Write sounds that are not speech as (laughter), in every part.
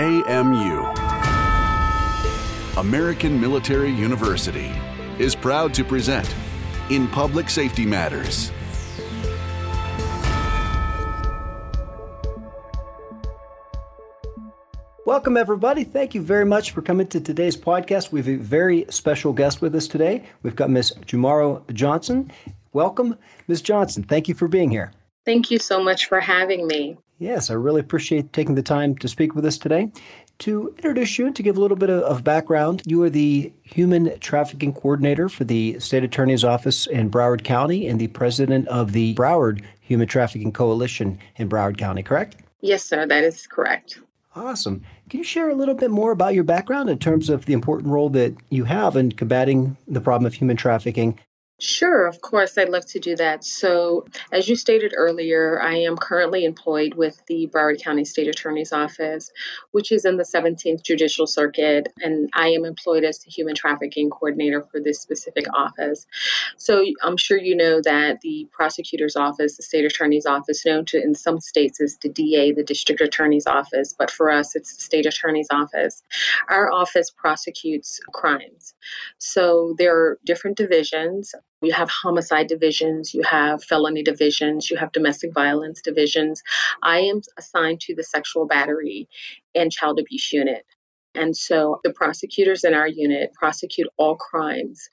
AMU, American Military University, is proud to present In Public Safety Matters. Welcome, everybody. Thank you very much for coming to today's podcast. We have a very special guest with us today. We've got Miss Jumaro Johnson. Welcome, Ms. Johnson. Thank you for being here. Thank you so much for having me. Yes, I really appreciate taking the time to speak with us today. To introduce you, and to give a little bit of background, you are the Human Trafficking Coordinator for the State Attorney's Office in Broward County and the President of the Broward Human Trafficking Coalition in Broward County, correct? Yes, sir, that is correct. Awesome. Can you share a little bit more about your background in terms of the important role that you have in combating the problem of human trafficking Sure, of course, I'd love to do that. So, as you stated earlier, I am currently employed with the Broward County State Attorney's Office, which is in the 17th Judicial Circuit, and I am employed as the Human Trafficking Coordinator for this specific office. So, I'm sure you know that the Prosecutor's Office, the State Attorney's Office, known to in some states as the DA, the District Attorney's Office, but for us, it's the State Attorney's Office. Our office prosecutes crimes. So, there are different divisions. You have homicide divisions, you have felony divisions, you have domestic violence divisions. I am assigned to the sexual battery and child abuse unit. And so the prosecutors in our unit prosecute all crimes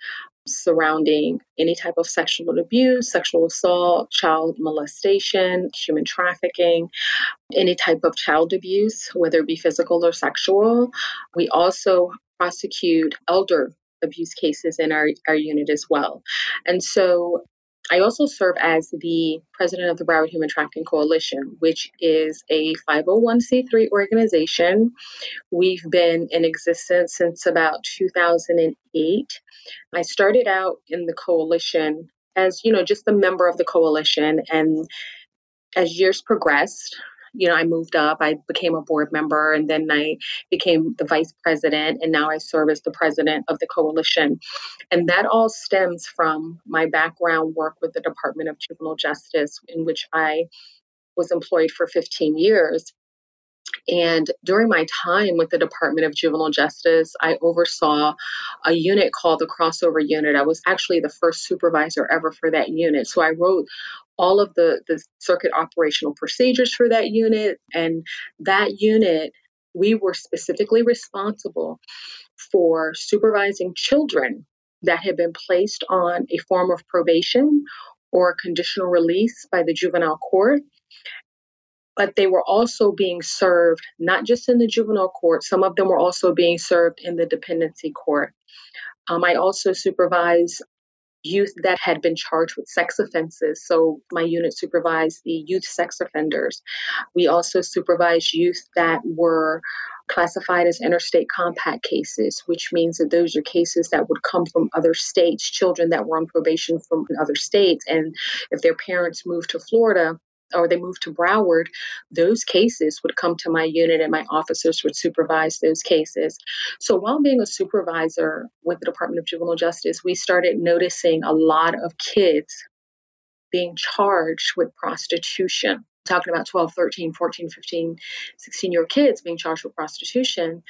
surrounding any type of sexual abuse, sexual assault, child molestation, human trafficking, any type of child abuse, whether it be physical or sexual. We also prosecute elder abuse cases in our, our unit as well. And so I also serve as the president of the Broward Human Trafficking Coalition, which is a 501c3 organization. We've been in existence since about 2008. I started out in the coalition as, you know, just a member of the coalition. And as years progressed, you know, I moved up, I became a board member, and then I became the vice president, and now I serve as the president of the coalition. And that all stems from my background work with the Department of Juvenile Justice, in which I was employed for 15 years. And during my time with the Department of Juvenile Justice, I oversaw a unit called the Crossover Unit. I was actually the first supervisor ever for that unit. So I wrote all of the, the circuit operational procedures for that unit. And that unit, we were specifically responsible for supervising children that had been placed on a form of probation or conditional release by the juvenile court. But they were also being served not just in the juvenile court, some of them were also being served in the dependency court. Um, I also supervise youth that had been charged with sex offenses. So my unit supervised the youth sex offenders. We also supervised youth that were classified as interstate compact cases, which means that those are cases that would come from other states, children that were on probation from other states. And if their parents moved to Florida, or they moved to Broward, those cases would come to my unit and my officers would supervise those cases. So while being a supervisor with the Department of Juvenile Justice, we started noticing a lot of kids being charged with prostitution talking about 12, 13, 14, 15, 16 year old kids being charged with prostitution.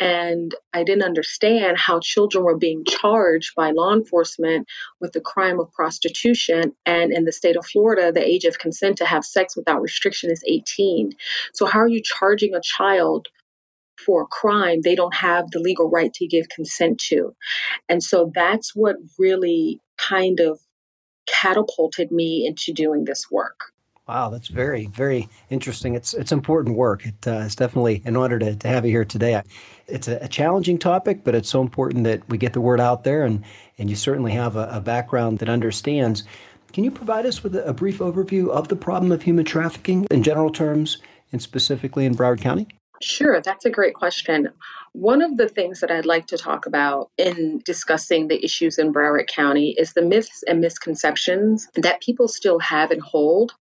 And I didn't understand how children were being charged by law enforcement with the crime of prostitution. And in the state of Florida, the age of consent to have sex without restriction is 18. So, how are you charging a child for a crime they don't have the legal right to give consent to? And so that's what really kind of catapulted me into doing this work. Wow, that's very, very interesting. It's it's important work. It, uh, it's definitely an honor to, to have you here today. It's a, a, challenging topic, but it's so important that we get the word out there, and, and you certainly have a, a background that understands. Can you provide us with a, a brief overview of the problem of human trafficking in general terms, and specifically in Broward County? Sure, that's a great question. One of the things that I'd like to talk about in discussing the issues in Broward County is the myths and misconceptions that people still have and hold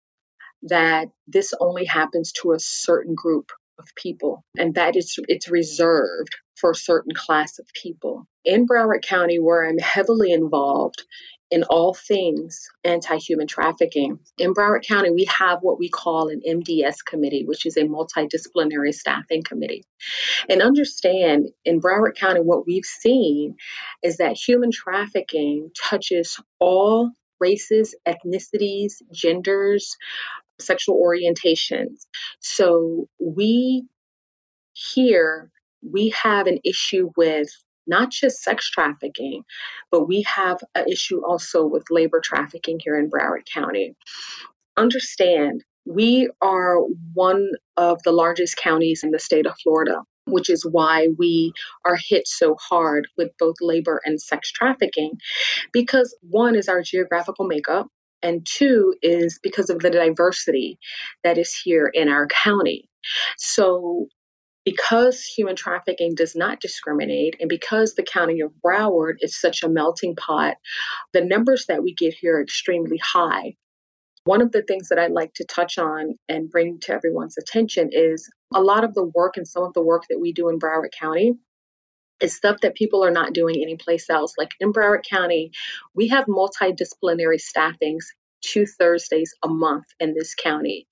that this only happens to a certain group of people and that it's it's reserved for a certain class of people. In Broward County where I'm heavily involved in all things anti human trafficking. In Broward County, we have what we call an MDS committee, which is a multidisciplinary staffing committee. And understand in Broward County, what we've seen is that human trafficking touches all races, ethnicities, genders, sexual orientations. So we here, we have an issue with not just sex trafficking, but we have an issue also with labor trafficking here in Broward County. Understand, we are one of the largest counties in the state of Florida, which is why we are hit so hard with both labor and sex trafficking. Because one is our geographical makeup, and two is because of the diversity that is here in our county. So because human trafficking does not discriminate and because the county of Broward is such a melting pot, the numbers that we get here are extremely high. One of the things that I'd like to touch on and bring to everyone's attention is a lot of the work and some of the work that we do in Broward County is stuff that people are not doing anyplace else. Like in Broward County, we have multidisciplinary staffings two Thursdays a month in this county,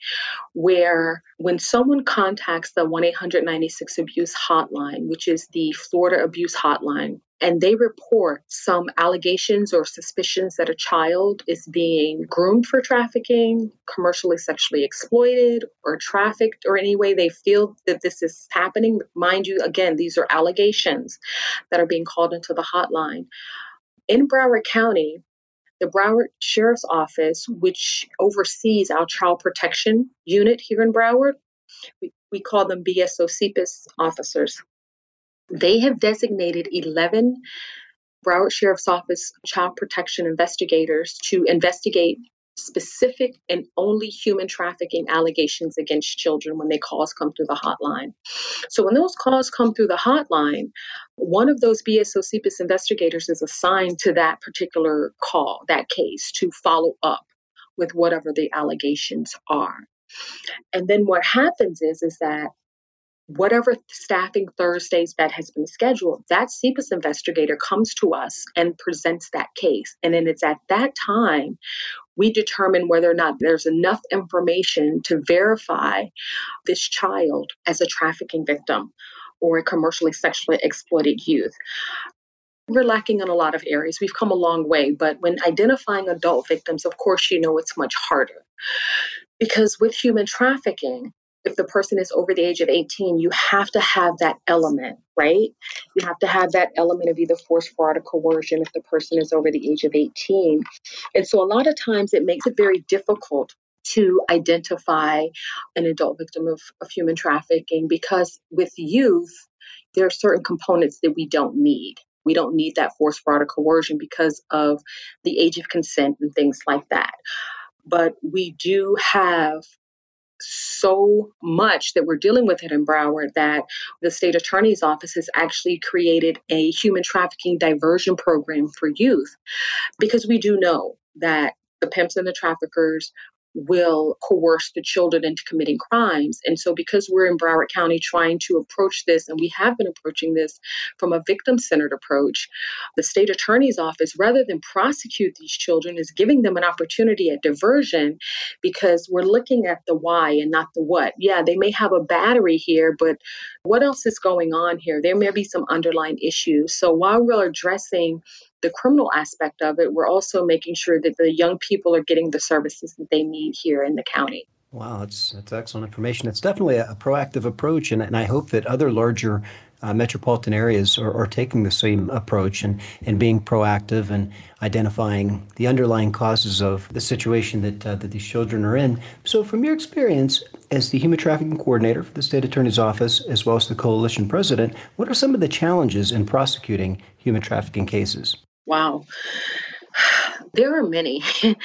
where when someone contacts the 1 800 96 Abuse hotline, which is the Florida Abuse Hotline, and they report some allegations or suspicions that a child is being groomed for trafficking, commercially sexually exploited, or trafficked, or any way they feel that this is happening. Mind you, again, these are allegations that are being called into the hotline. In Broward County, the Broward Sheriff's Office, which oversees our child protection unit here in Broward, we, we call them BSO CPIS officers. They have designated 11 Broward Sheriff's Office child protection investigators to investigate specific and only human trafficking allegations against children when they calls come through the hotline. So when those calls come through the hotline, one of those BSO CPIS investigators is assigned to that particular call, that case, to follow up with whatever the allegations are. And then what happens is is that whatever staffing Thursdays that has been scheduled, that CPIS investigator comes to us and presents that case. And then it's at that time we determine whether or not there's enough information to verify this child as a trafficking victim or a commercially sexually exploited youth. We're lacking in a lot of areas. We've come a long way, but when identifying adult victims, of course, you know it's much harder. Because with human trafficking, if the person is over the age of 18, you have to have that element, right? You have to have that element of either force, fraud, or coercion if the person is over the age of 18. And so a lot of times it makes it very difficult to identify an adult victim of, of human trafficking because with youth, there are certain components that we don't need. We don't need that force, fraud, or coercion because of the age of consent and things like that. But we do have so much that we're dealing with it in Broward that the state attorney's office has actually created a human trafficking diversion program for youth. Because we do know that the pimps and the traffickers will coerce the children into committing crimes. And so, because we're in Broward County trying to approach this, and we have been approaching this from a victim centered approach, the state attorney's office, rather than prosecute these children, is giving them an opportunity at diversion because we're looking at the why and not the what. Yeah, they may have a battery here, but what else is going on here? There may be some underlying issues. So, while we're addressing the criminal aspect of it, we're also making sure that the young people are getting the services that they need here in the county. Wow, that's, that's excellent information. It's definitely a, a proactive approach, and, and I hope that other larger uh, metropolitan areas are, are, taking the same approach and, and being proactive and identifying the underlying causes of the situation that, uh, that these children are in. So, from your experience as the human trafficking coordinator for the state attorney's office, as well as the coalition president, what are some of the challenges in prosecuting human trafficking cases? Wow. (sighs) There are many. (laughs)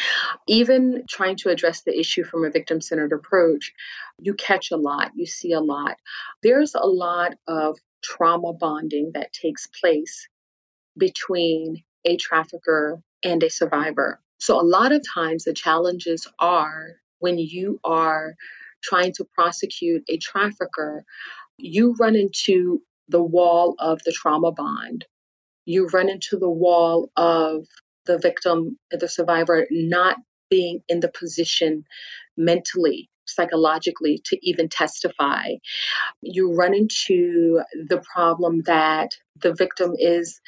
Even trying to address the issue from a victim centered approach, you catch a lot, you see a lot. There's a lot of trauma bonding that takes place between a trafficker and a survivor. So, a lot of times, the challenges are when you are trying to prosecute a trafficker, you run into the wall of the trauma bond you run into the wall of the victim, the survivor, not being in the position mentally, psychologically to even testify. You run into the problem that the victim is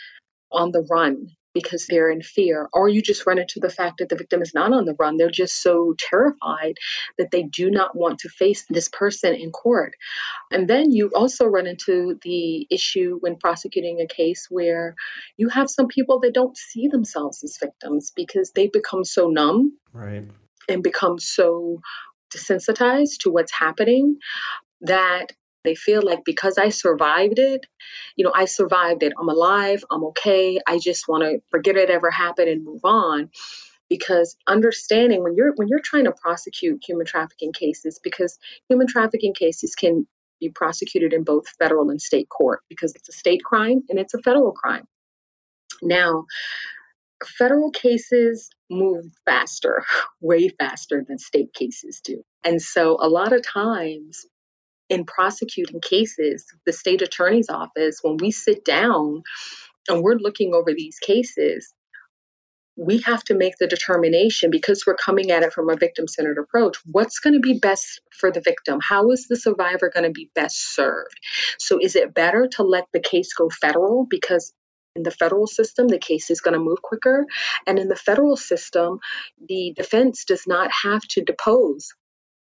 on the run because they're in fear, or you just run into the fact that the victim is not on the run. They're just so terrified that they do not want to face this person in court. And then you also run into the issue when prosecuting a case where you have some people that don't see themselves as victims because they become so numb. Right. And become so desensitized to what's happening that they feel like because I survived it, you know, I survived it. I'm alive. I'm okay. I just want to forget it ever happened and move on. Because understanding when you're when you're trying to prosecute human trafficking cases, because human trafficking cases can be prosecuted in both federal and state court because it's a state crime and it's a federal crime. Now, federal cases move faster, (laughs) way faster than state cases do. And so a lot of times in prosecuting cases, the state attorney's office, when we sit down and we're looking over these cases, we have to make the determination because we're coming at it from a victim centered approach what's going to be best for the victim how is the survivor going to be best served so is it better to let the case go federal because in the federal system, the case is going to move quicker. And in the federal system, the defense does not have to depose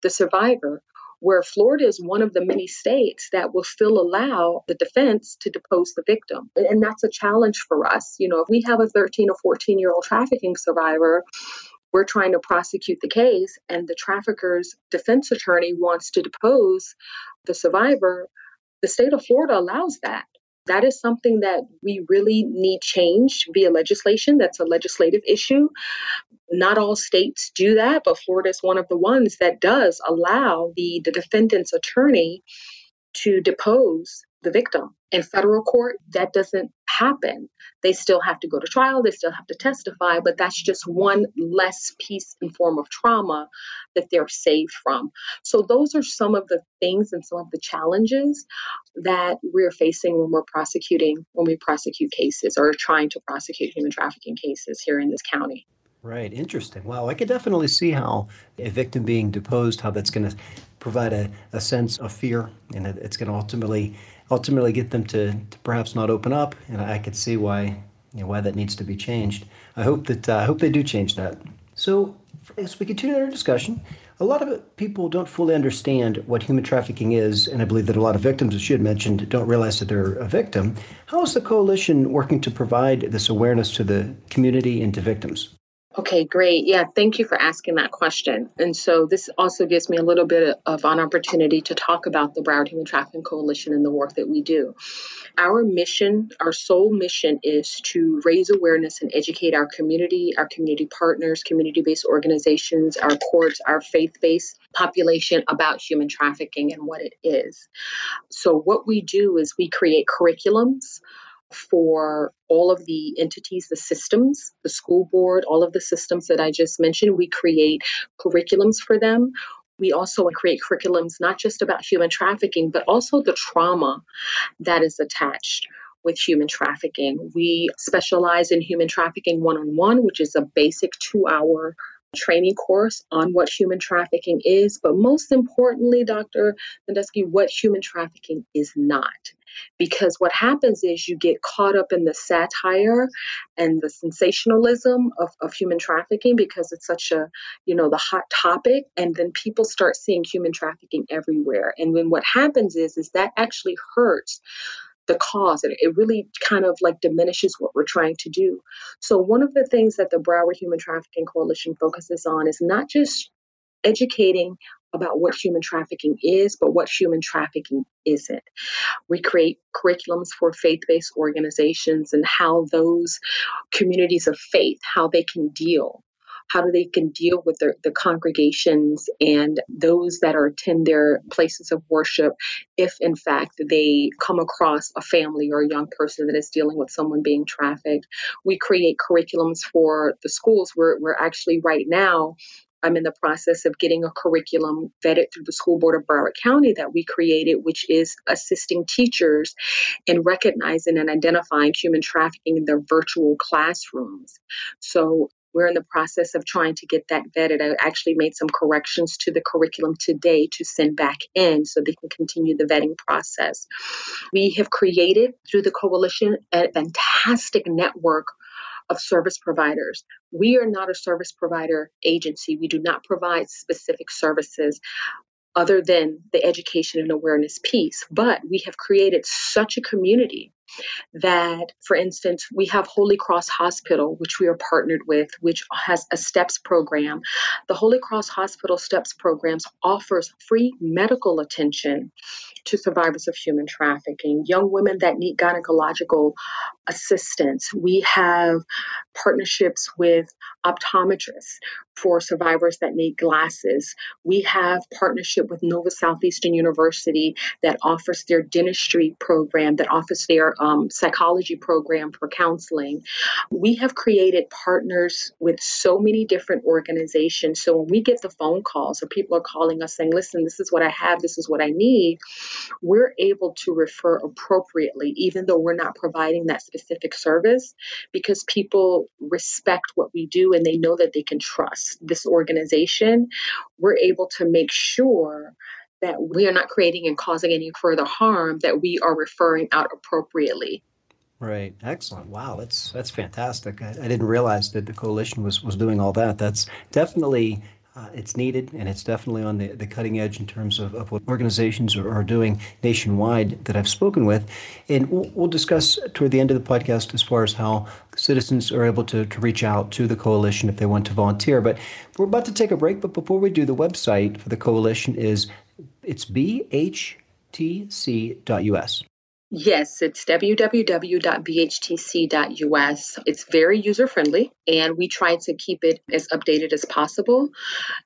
the survivor where Florida is one of the many states that will still allow the defense to depose the victim. And that's a challenge for us. You know, if we have a 13 or 14 year old trafficking survivor, we're trying to prosecute the case, and the trafficker's defense attorney wants to depose the survivor. The state of Florida allows that. That is something that we really need changed via legislation. That's a legislative issue. Not all states do that, but Florida is one of the ones that does allow the, the defendant's attorney to depose the victim. In federal court, that doesn't happen. They still have to go to trial, they still have to testify, but that's just one less piece and form of trauma that they're saved from. So, those are some of the things and some of the challenges that we're facing when we're prosecuting, when we prosecute cases or trying to prosecute human trafficking cases here in this county. Right, interesting. Wow, I could definitely see how a victim being deposed, how that's going to provide a, a sense of fear, and it's going to ultimately ultimately get them to, to perhaps not open up. And I could see why you know, why that needs to be changed. I hope that uh, I hope they do change that. So as we continue our discussion, a lot of people don't fully understand what human trafficking is, and I believe that a lot of victims, as you had mentioned, don't realize that they're a victim. How is the coalition working to provide this awareness to the community and to victims? Okay, great. Yeah, thank you for asking that question. And so this also gives me a little bit of an opportunity to talk about the Broward Human Trafficking Coalition and the work that we do. Our mission, our sole mission is to raise awareness and educate our community, our community partners, community based organizations, our courts, our faith based population about human trafficking and what it is. So, what we do is we create curriculums for all of the entities, the systems, the school board, all of the systems that I just mentioned. We create curriculums for them. We also create curriculums not just about human trafficking, but also the trauma that is attached with human trafficking. We specialize in human trafficking one on one, which is a basic two hour training course on what human trafficking is, but most importantly, Dr. Sadulski, what human trafficking is not. Because what happens is you get caught up in the satire and the sensationalism of, of human trafficking because it's such a, you know, the hot topic. And then people start seeing human trafficking everywhere. And then what happens is, is that actually hurts the cause and it really kind of like diminishes what we're trying to do. So one of the things that the Broward Human Trafficking Coalition focuses on is not just educating about what human trafficking is, but what human trafficking isn't. We create curriculums for faith based organizations and how those communities of faith, how they can deal how do they can deal with the, the congregations and those that are attend their places of worship if in fact they come across a family or a young person that is dealing with someone being trafficked we create curriculums for the schools we're, we're actually right now I'm in the process of getting a curriculum vetted through the School Board of Broward County that we created, which is assisting teachers in recognizing and identifying human trafficking in their virtual classrooms. So we're in the process of trying to get that vetted. I actually made some corrections to the curriculum today to send back in so they can continue the vetting process. We have created through the coalition a fantastic network of service providers. We are not a service provider agency. We do not provide specific services other than the education and awareness piece. But we have created such a community that, for instance, we have Holy Cross Hospital, which we are partnered with, which has a STEPS program. The Holy Cross Hospital STEPS programs offers free medical attention to survivors of human trafficking, young women that need gynecological assistance. We have partnerships with optometrists for survivors that need glasses. We have partnership with Nova Southeastern University that offers their dentistry program, that offers their um, psychology program for counseling. We have created partners with so many different organizations. So when we get the phone calls or people are calling us saying, listen, this is what I have, this is what I need, we're able to refer appropriately, even though we're not providing that specific service, because people respect what we do and they know that they can trust this organization. We're able to make sure that we are not creating and causing any further harm, that we are referring out appropriately. Right. Excellent. Wow, that's that's fantastic. I, I, didn't realize that the coalition was was doing all that. That's definitely uh, it's needed, and it's definitely on the, the cutting edge in terms of, of what organizations are, are doing nationwide that I've spoken with. And we'll, we'll, discuss toward the end of the podcast as far as how citizens are able to, to reach out to the coalition if they want to volunteer. But we're about to take a break. But before we do, the website for the coalition is it's bhtc.us. Yes, it's www.bhtc.us. It's very user friendly and we try to keep it as updated as possible.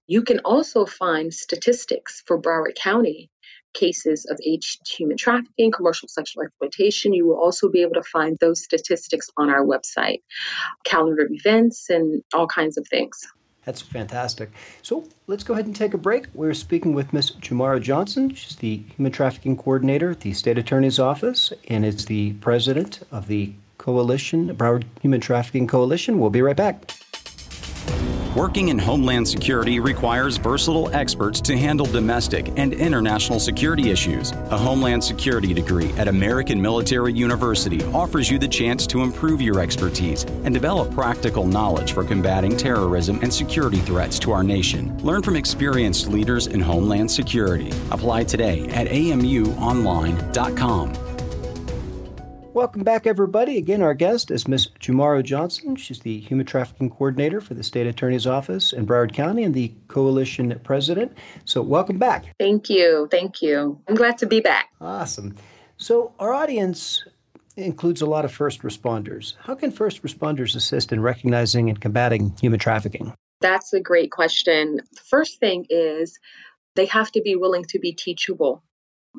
You can also find statistics for Broward County cases of human trafficking, commercial sexual exploitation. You will also be able to find those statistics on our website, calendar events, and all kinds of things. That's fantastic. So let's go ahead and take a break. We're speaking with Ms. Jamara Johnson. She's the Human Trafficking Coordinator at the State Attorney's Office and is the president of the Coalition, Broward Human Trafficking Coalition. We'll be right back. Working in Homeland Security requires versatile experts to handle domestic and international security issues. A Homeland Security degree at American Military University offers you the chance to improve your expertise and develop practical knowledge for combating terrorism and security threats to our nation. Learn from experienced leaders in Homeland Security. Apply today at amuonline.com. Welcome back, everybody. Again, our guest is Ms. Jamara Johnson. She's the Human Trafficking Coordinator for the State Attorney's Office in Broward County and the Coalition President. So, welcome back. Thank you. Thank you. I'm glad to be back. Awesome. So, our audience includes a lot of first responders. How can first responders assist in recognizing and combating human trafficking? That's a great question. The first thing is they have to be willing to be teachable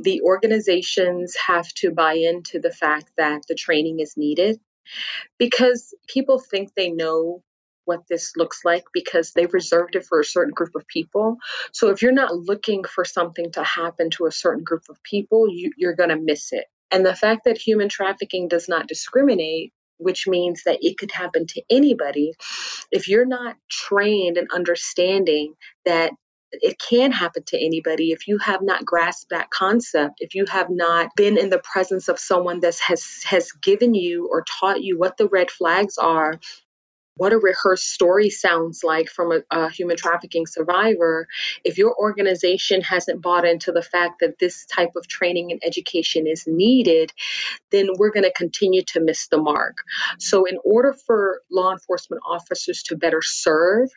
the organizations have to buy into the fact that the training is needed because people think they know what this looks like because they've reserved it for a certain group of people. So if you're not looking for something to happen to a certain group of people, you, you're going to miss it. And the fact that human trafficking does not discriminate which means that it could happen to anybody. If you're not trained and understanding that it can happen to anybody if you have not grasped that concept if you have not been in the presence of someone that has has given you or taught you what the red flags are what a rehearsed story sounds like from a, a, human trafficking survivor, if your organization hasn't bought into the fact that this type of training and education is needed, then we're going to continue to miss the mark. So, in order for law enforcement officers to better serve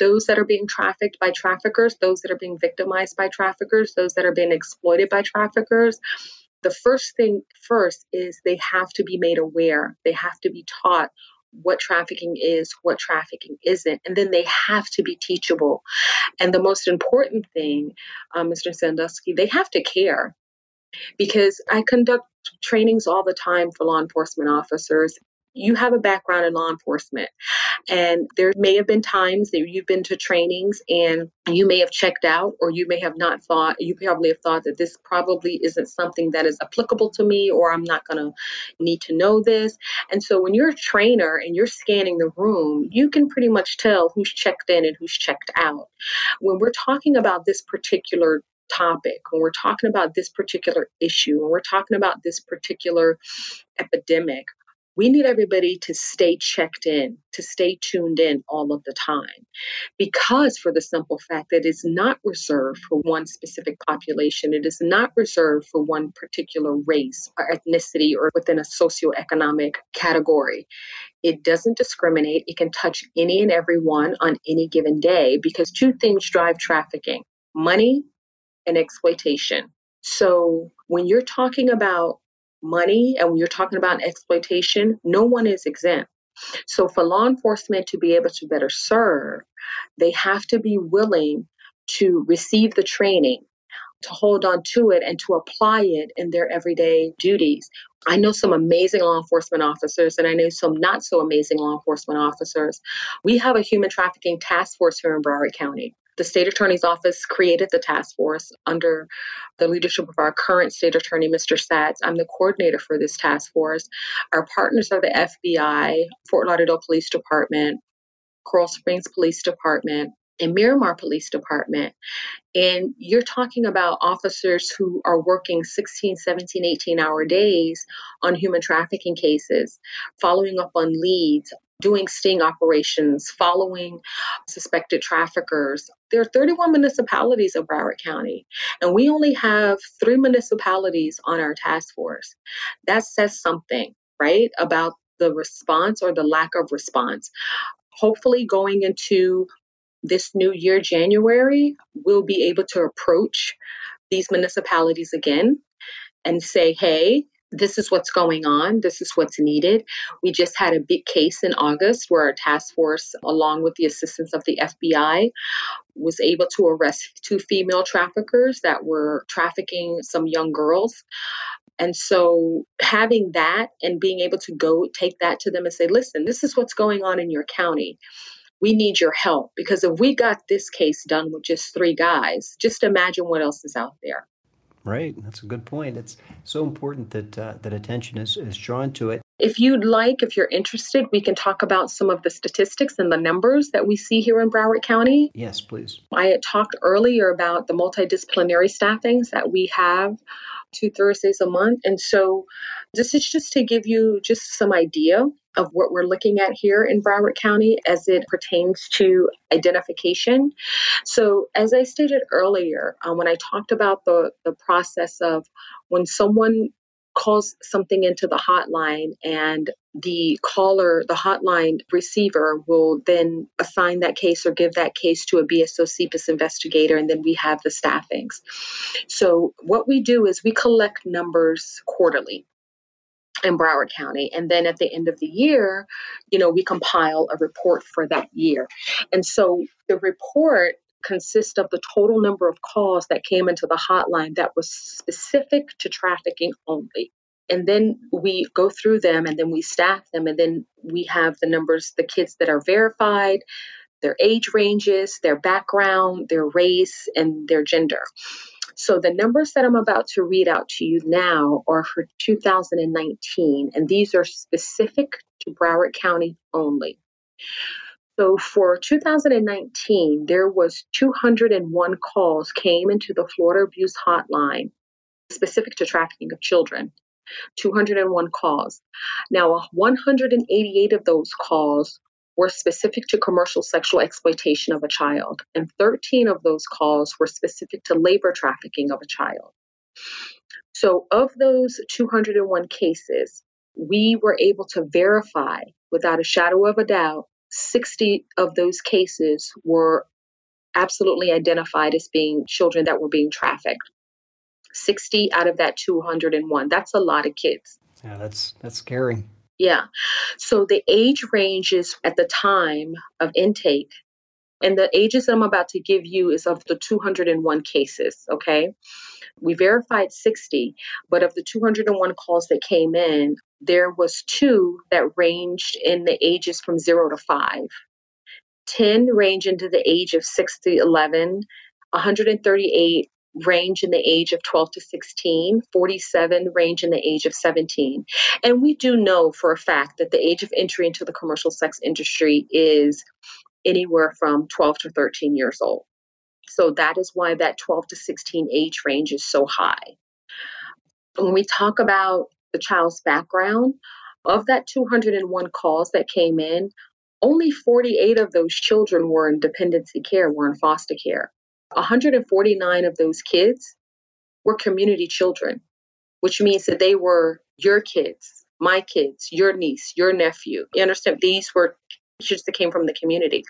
those that are being trafficked by traffickers, those that are being victimized by traffickers, those that are being exploited by traffickers, the first thing first is they have to be made aware. They have to be taught what trafficking is, what trafficking isn't, and then they have to be teachable. And the most important thing, uh, Mr. Sadulski, they have to care. Because I conduct trainings all the time for law enforcement officers, you have a background in law enforcement. And there may have been times that you've been to trainings and you may have checked out, or you may have not thought, you probably have thought that this probably isn't something that is applicable to me, or I'm not going to need to know this. And so when you're a trainer and you're scanning the room, you can pretty much tell who's checked in and who's checked out. When we're talking about this particular topic, when we're talking about this particular issue, when we're talking about this particular epidemic, we need everybody to stay checked in, to stay tuned in all of the time. Because, for the simple fact that it's not reserved for one specific population, it is not reserved for one particular race or ethnicity or within a socioeconomic category. It doesn't discriminate, it can touch any and everyone on any given day because two things drive trafficking money and exploitation. So, when you're talking about money and when you're talking about exploitation, no one is exempt. So, for law enforcement to be able to better serve, they have to be willing to receive the training, to hold on to it, and to apply it in their everyday duties. I know some amazing law enforcement officers, and I know some not so amazing law enforcement officers. We have a human trafficking task force here in Broward County. The state attorney's office created the task force under the leadership of our current state attorney, Mr. Satz. I'm the coordinator for this task force. Our partners are the FBI, Fort Lauderdale Police Department, Coral Springs Police Department, and Miramar Police Department. And you're talking about officers who are working 16, 17, 18 hour days on human trafficking cases, following up on leads, doing sting operations, following suspected traffickers. There are 31 municipalities in Broward County, and we only have three municipalities on our task force. That says something, right, about the response or the lack of response. Hopefully, going into this new year, January, we'll be able to approach these municipalities again and say, hey, this is what's going on. This is what's needed. We just had a big case in August where our task force, along with the assistance of the FBI, was able to arrest two female traffickers that were trafficking some young girls. And so, having that and being able to go take that to them and say, listen, this is what's going on in your county. We need your help because if we got this case done with just three guys, just imagine what else is out there. Right, that's a good point. It's so important that uh, that attention is, is drawn to it. If you'd like, if you're interested, we can talk about some of the statistics and the numbers that we see here in Broward County. Yes, please. I had talked earlier about the multidisciplinary staffings that we have two Thursdays a month. And so this is just to give you just some idea of what we're looking at here in Broward County as it pertains to identification. So, as I stated earlier, um, when I talked about the, the process of when someone calls something into the hotline and the caller, the hotline receiver will then assign that case or give that case to a BSO CPIS investigator, and then we have the staffings. So, what we do is we collect numbers quarterly in Broward County. And then at the end of the year, you know, we compile a report for that year. And so the report consists of the total number of calls that came into the hotline that was specific to trafficking only. And then we go through them and then we staff them and then we have the numbers, the kids that are verified, their age ranges, their background, their race, and their gender. So the numbers that I'm about to read out to you now are for 2019, and these are specific to Broward County only. So for 2019, there was 201 calls came into the Florida Abuse Hotline specific to trafficking of children. 201 calls. Now, 188 of those calls were specific to commercial sexual exploitation of a child, and 13 of those calls were specific to labor trafficking of a child. So, of those 201 cases, we were able to verify without a shadow of a doubt 60 of those cases were absolutely identified as being children that were being trafficked. 60 out of that 201. That's a lot of kids. Yeah, that's that's scary. Yeah. So the age ranges at the time of intake And the ages I'm about to give you is of the 201 cases, okay? We verified 60, but of the 201 calls that came in, there was two that ranged in the ages from 0 to 5. 10 range into the age of 6 to 11, 138 range in the age of 12 to 16, 47 range in the age of 17. And we do know for a fact that the age of entry into the commercial sex industry is anywhere from 12 to 13 years old. So that is why that 12 to 16 age range is so high. When we talk about the child's background, of that 201 calls that came in, only 48 of those children were in dependency care, were in foster care. 149 of those kids were community children, which means that they were your kids, my kids, your niece, your nephew. You understand? These were kids that came from the community.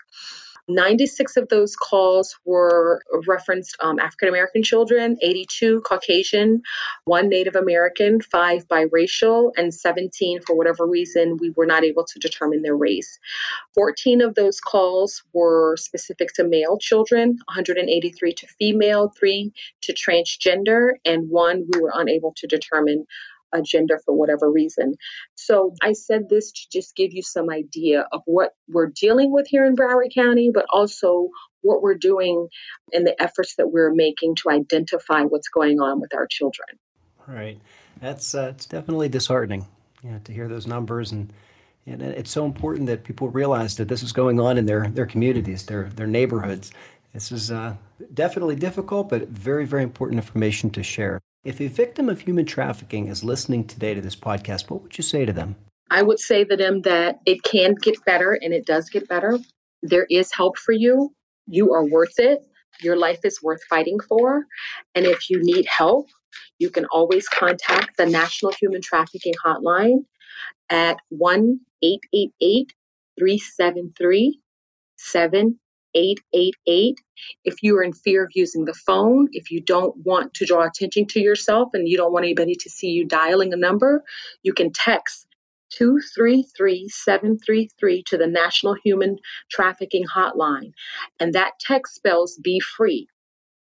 96 of those calls were referenced um, African American children, 82 Caucasian, one Native American, five biracial, and 17, for whatever reason, we were not able to determine their race. 14 of those calls were specific to male children, 183 to female, three to transgender, and one we were unable to determine a gender for whatever reason. So I said this to just give you some idea of what we're dealing with here in Broward County, but also what we're doing and the efforts that we're making to identify what's going on with our children. Right. That's uh, it's definitely disheartening know, to hear those numbers and and it's so important that people realize that this is going on in their, their communities, their their neighborhoods. This is uh, definitely difficult, but very, very important information to share. If a victim of human trafficking is listening today to this podcast, what would you say to them? I would say to them that it can get better and it does get better. There is help for you. You are worth it. Your life is worth fighting for. And if you need help, you can always contact the National Human Trafficking Hotline at 1 888 373 888. If you are in fear of using the phone, if you don't want to draw attention to yourself and you don't want anybody to see you dialing a number, you can text 233 733 to the National Human Trafficking Hotline. And that text spells be free.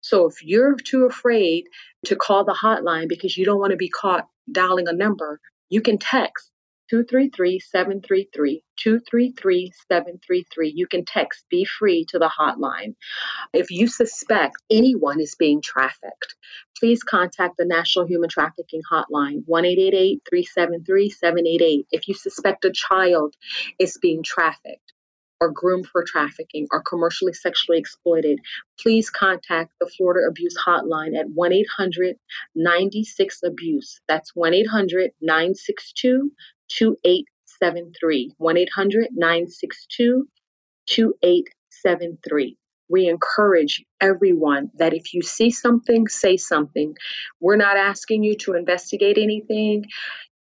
So if you're too afraid to call the hotline because you don't want to be caught dialing a number, you can text 233 733 233 733. You can text Be Free to the hotline. If you suspect anyone is being trafficked, please contact the National Human Trafficking Hotline 1 373 788. If you suspect a child is being trafficked, or groomed for trafficking or commercially sexually exploited, please contact the Florida Abuse Hotline at 1 800 96 Abuse. That's 1 800 962 2873. 1 800 962 2873. We encourage everyone that if you see something, say something. We're not asking you to investigate anything.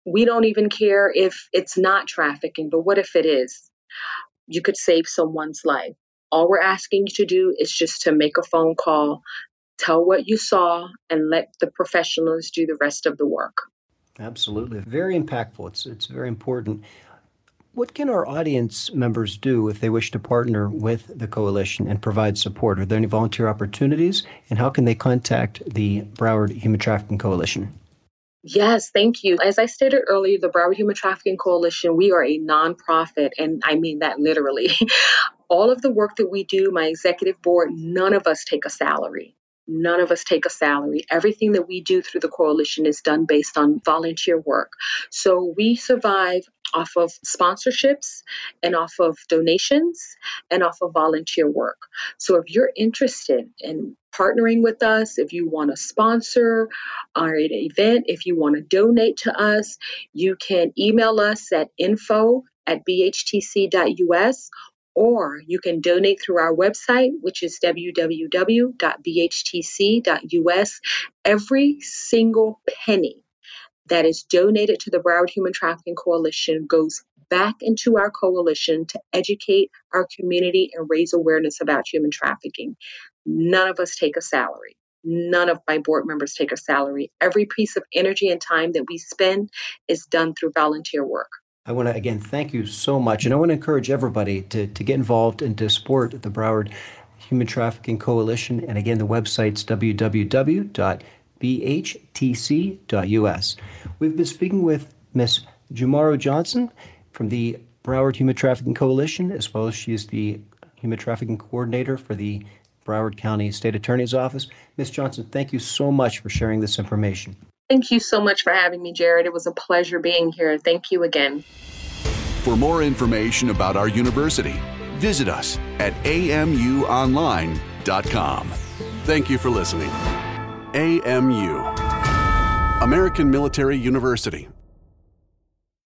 We don't even care if it's not trafficking, but what if it is? You could save someone's life. All we're asking you to do is just to make a phone call, tell what you saw, and let the professionals do the rest of the work. Absolutely. Very impactful. It's, it's very important. What can our audience members do if they wish to partner with the coalition and provide support? Are there any volunteer opportunities? And how can they contact the Broward Human Trafficking Coalition? Yes, thank you. As I stated earlier, the Broward Human Trafficking Coalition, we are a nonprofit, and I mean that literally. (laughs) All of the work that we do, my executive board, none of us take a salary. None of us take a salary. Everything that we do through the coalition is done based on volunteer work. So we survive off of sponsorships and off of donations and off of volunteer work. So if you're interested in partnering with us, if you want to sponsor our event, if you want to donate to us, you can email us at info at bhtc.us or you can donate through our website, which is www.bhtc.us. Every single penny that is donated to the Broward Human Trafficking Coalition goes back into our coalition to educate our community and raise awareness about human trafficking. None of us take a salary. None of my board members take a salary. Every piece of energy and time that we spend is done through volunteer work. I want to again thank you so much, and I want to encourage everybody to, to get involved and to support the Broward Human Trafficking Coalition. And again, the website's www.bhtc.us. We've been speaking with Ms. Jumaro Johnson from the Broward Human Trafficking Coalition, as well as she is the Human Trafficking Coordinator for the Broward County State Attorney's Office. Ms. Johnson, thank you so much for sharing this information. Thank you so much for having me, Jared. It was a pleasure being here. Thank you again. For more information about our university, visit us at amuonline.com. Thank you for listening. AMU, American Military University